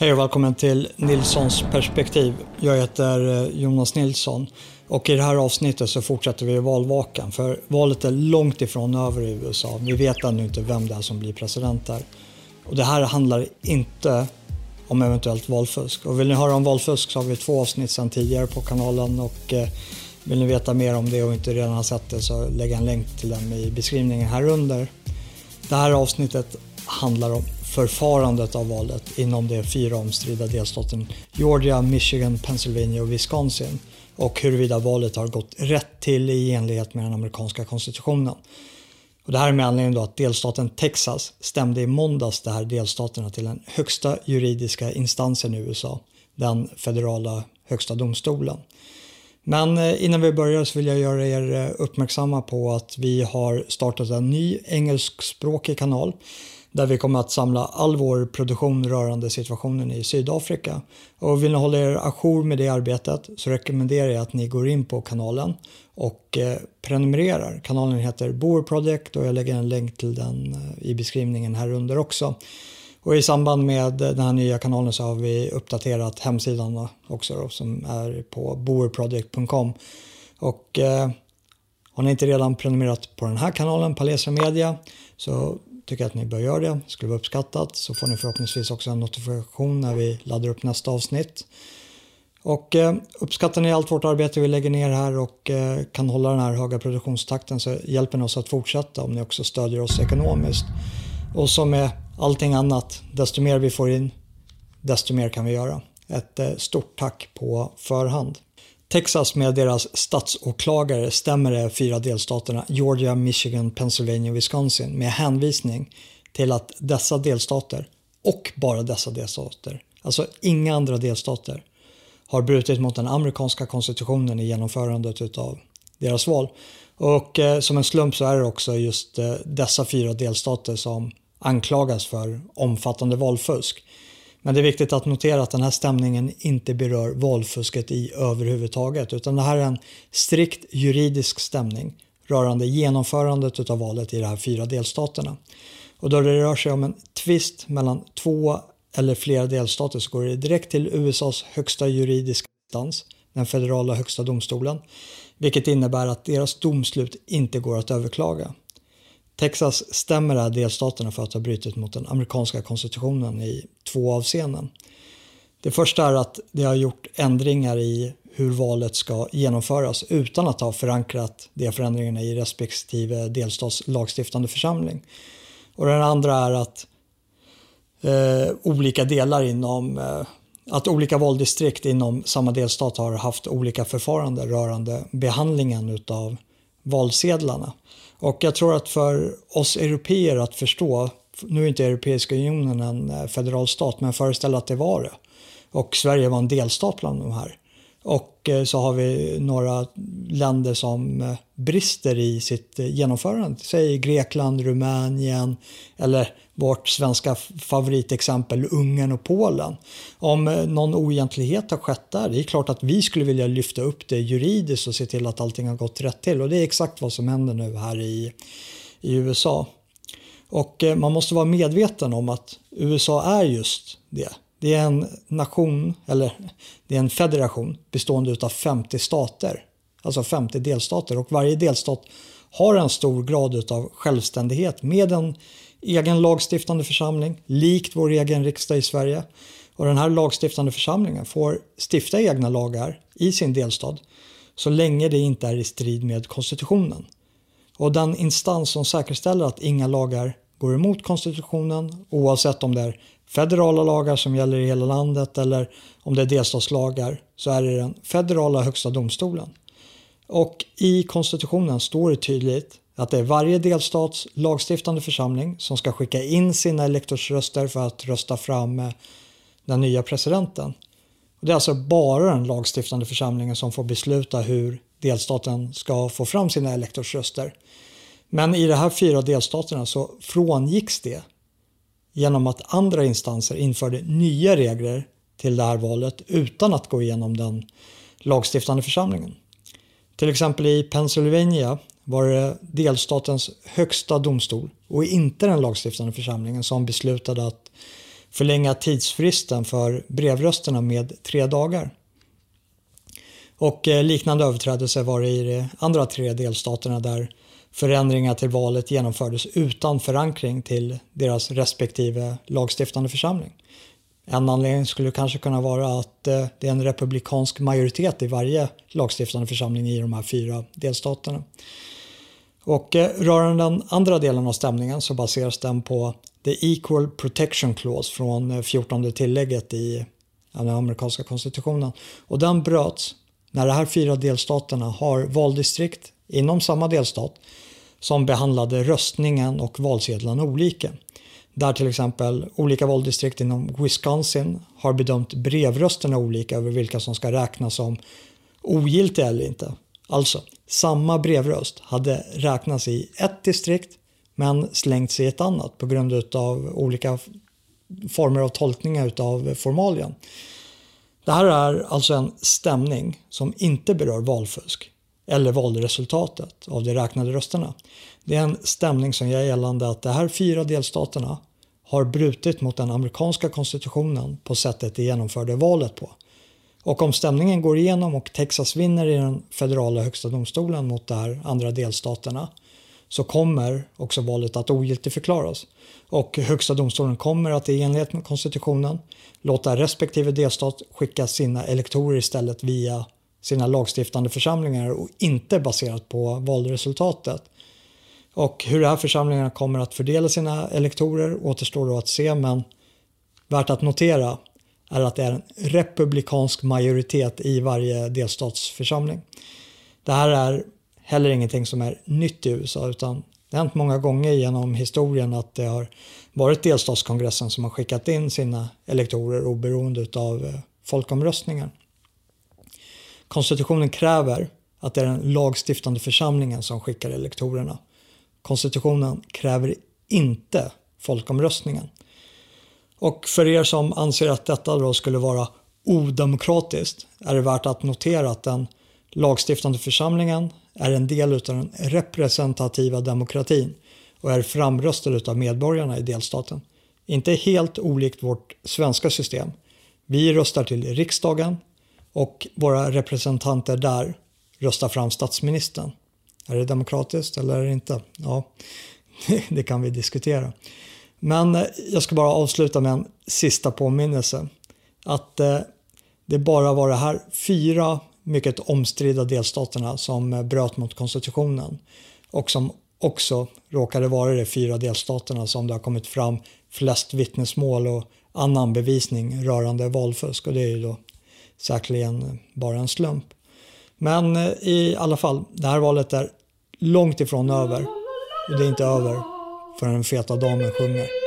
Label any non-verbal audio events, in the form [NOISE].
Hej och välkommen till Nilssons perspektiv. Jag heter eh, Jonas Nilsson och i det här avsnittet så fortsätter vi valvakan för valet är långt ifrån över i USA. Vi vet ännu inte vem det är som blir president där. Och det här handlar inte om eventuellt valfusk. Och vill ni höra om valfusk så har vi två avsnitt sedan tidigare på kanalen och eh, vill ni veta mer om det och inte redan har sett det så lägg en länk till den i beskrivningen här under. Det här avsnittet handlar om förfarandet av valet inom de fyra omstridda delstaten Georgia, Michigan, Pennsylvania och Wisconsin och huruvida valet har gått rätt till i enlighet med den amerikanska konstitutionen. Och det här är med anledning då att delstaten Texas stämde i måndags de här delstaterna till den högsta juridiska instansen i USA, den federala högsta domstolen. Men eh, innan vi börjar så vill jag göra er eh, uppmärksamma på att vi har startat en ny engelskspråkig kanal där vi kommer att samla all vår produktion rörande situationen i Sydafrika. Och vill ni hålla er ajour med det arbetet så rekommenderar jag att ni går in på kanalen och eh, prenumererar. Kanalen heter Boer Project och jag lägger en länk till den eh, i beskrivningen här under också. Och i samband med den här nya kanalen så har vi uppdaterat hemsidan också då, som är på boerproject.com. Och eh, har ni inte redan prenumererat på den här kanalen, Palestra Media, så tycker att ni bör göra det. Det skulle vara uppskattat. Så får ni förhoppningsvis också en notifikation när vi laddar upp nästa avsnitt. Och eh, uppskattar ni allt vårt arbete vi lägger ner här och eh, kan hålla den här höga produktionstakten så hjälper ni oss att fortsätta om ni också stödjer oss ekonomiskt. Och som med allting annat, desto mer vi får in, desto mer kan vi göra. Ett eh, stort tack på förhand. Texas med deras statsåklagare stämmer de fyra delstaterna Georgia, Michigan, Pennsylvania och Wisconsin med hänvisning till att dessa delstater, och bara dessa delstater, alltså inga andra delstater, har brutit mot den amerikanska konstitutionen i genomförandet av deras val. Och eh, som en slump så är det också just eh, dessa fyra delstater som anklagas för omfattande valfusk. Men det är viktigt att notera att den här stämningen inte berör valfusket i överhuvudtaget utan det här är en strikt juridisk stämning rörande genomförandet av valet i de här fyra delstaterna. Och då det rör sig om en tvist mellan två eller flera delstater så går det direkt till USAs högsta juridiska instans, den federala högsta domstolen, vilket innebär att deras domslut inte går att överklaga. Texas stämmer här delstaterna för att ha brutit mot den amerikanska konstitutionen i två avseenden. Det första är att det har gjort ändringar i hur valet ska genomföras utan att ha förankrat de förändringarna i respektive delstats lagstiftande församling. Och den andra är att eh, olika delar inom eh, att olika valdistrikt inom samma delstat har haft olika förfarande rörande behandlingen utav valsedlarna. Och jag tror att för oss europeer att förstå, nu är inte Europeiska unionen en eh, federal stat, men föreställ att det var det. Och Sverige var en delstat bland de här. Och eh, så har vi några länder som eh, brister i sitt genomförande. Säg Grekland, Rumänien eller vårt svenska favoritexempel Ungern och Polen. Om någon oegentlighet har skett där, det är klart att vi skulle vilja lyfta upp det juridiskt och se till att allting har gått rätt till. Och det är exakt vad som händer nu här i, i USA. Och eh, man måste vara medveten om att USA är just det. Det är en nation, eller det är en federation bestående av 50 stater. Alltså 50 delstater och varje delstat har en stor grad av självständighet med en egen lagstiftande församling, likt vår egen riksdag i Sverige. Och den här lagstiftande församlingen får stifta egna lagar i sin delstat så länge det inte är i strid med konstitutionen. Och den instans som säkerställer att inga lagar går emot konstitutionen oavsett om det är federala lagar som gäller i hela landet eller om det är delstatslagar så är det den federala högsta domstolen. Och i konstitutionen står det tydligt att det är varje delstats lagstiftande församling som ska skicka in sina elektorsröster för att rösta fram den nya presidenten. Det är alltså bara den lagstiftande församlingen som får besluta hur delstaten ska få fram sina elektorsröster. Men i de här fyra delstaterna så frångicks det genom att andra instanser införde nya regler till det här valet utan att gå igenom den lagstiftande församlingen. Till exempel i Pennsylvania var det delstatens högsta domstol och inte den lagstiftande församlingen som beslutade att förlänga tidsfristen för brevrösterna med tre dagar. Och eh, liknande överträdelser var det i de andra tre delstaterna där förändringar till valet genomfördes utan förankring till deras respektive lagstiftande församling. En anledning skulle kanske kunna vara att eh, det är en republikansk majoritet i varje lagstiftande församling i de här fyra delstaterna. Och eh, rörande den andra delen av stämningen så baseras den på the equal protection clause från eh, 14 tillägget i den amerikanska konstitutionen. Och den bröts när de här fyra delstaterna har valdistrikt inom samma delstat som behandlade röstningen och valsedlarna olika. Där till exempel olika valdistrikt inom Wisconsin har bedömt brevrösterna olika över vilka som ska räknas som ogiltiga eller inte. Alltså, samma brevröst hade räknats i ett distrikt men slängts i ett annat på grund av olika former av tolkningar av formalien. Det här är alltså en stämning som inte berör valfusk eller valresultatet av de räknade rösterna. Det är en stämning som gör gällande att de här fyra delstaterna har brutit mot den amerikanska konstitutionen på sättet de genomförde valet på. Och om stämningen går igenom och Texas vinner i den federala högsta domstolen mot de här andra delstaterna så kommer också valet att ogiltigförklaras. Och högsta domstolen kommer att i enlighet med konstitutionen låta respektive delstat skicka sina elektorer istället via sina lagstiftande församlingar och inte baserat på valresultatet. Och hur de här församlingarna kommer att fördela sina elektorer återstår då att se men värt att notera är att det är en republikansk majoritet i varje delstatsförsamling. Det här är heller ingenting som är nytt i USA utan det har hänt många gånger genom historien att det har varit delstatskongressen som har skickat in sina elektorer oberoende av eh, folkomröstningen. Konstitutionen kräver att det är den lagstiftande församlingen som skickar elektorerna. Konstitutionen kräver inte folkomröstningen. Och för er som anser att detta då skulle vara odemokratiskt är det värt att notera att den lagstiftande församlingen är en del av den representativa demokratin och är framröstad av medborgarna i delstaten. Inte helt olikt vårt svenska system. Vi röstar till riksdagen och våra representanter där röstar fram statsministern. Är det demokratiskt eller är det inte? Ja, [LAUGHS] det kan vi diskutera. Men eh, jag ska bara avsluta med en sista påminnelse. Att eh, det bara var de här fyra mycket omstridda delstaterna som eh, bröt mot konstitutionen och som också råkade vara de fyra delstaterna som det har kommit fram flest vittnesmål och annan bevisning rörande valfusk och det är ju då säkerligen bara en slump. Men eh, i alla fall, det här valet är långt ifrån över och det är inte över förrän den feta damen sjunger.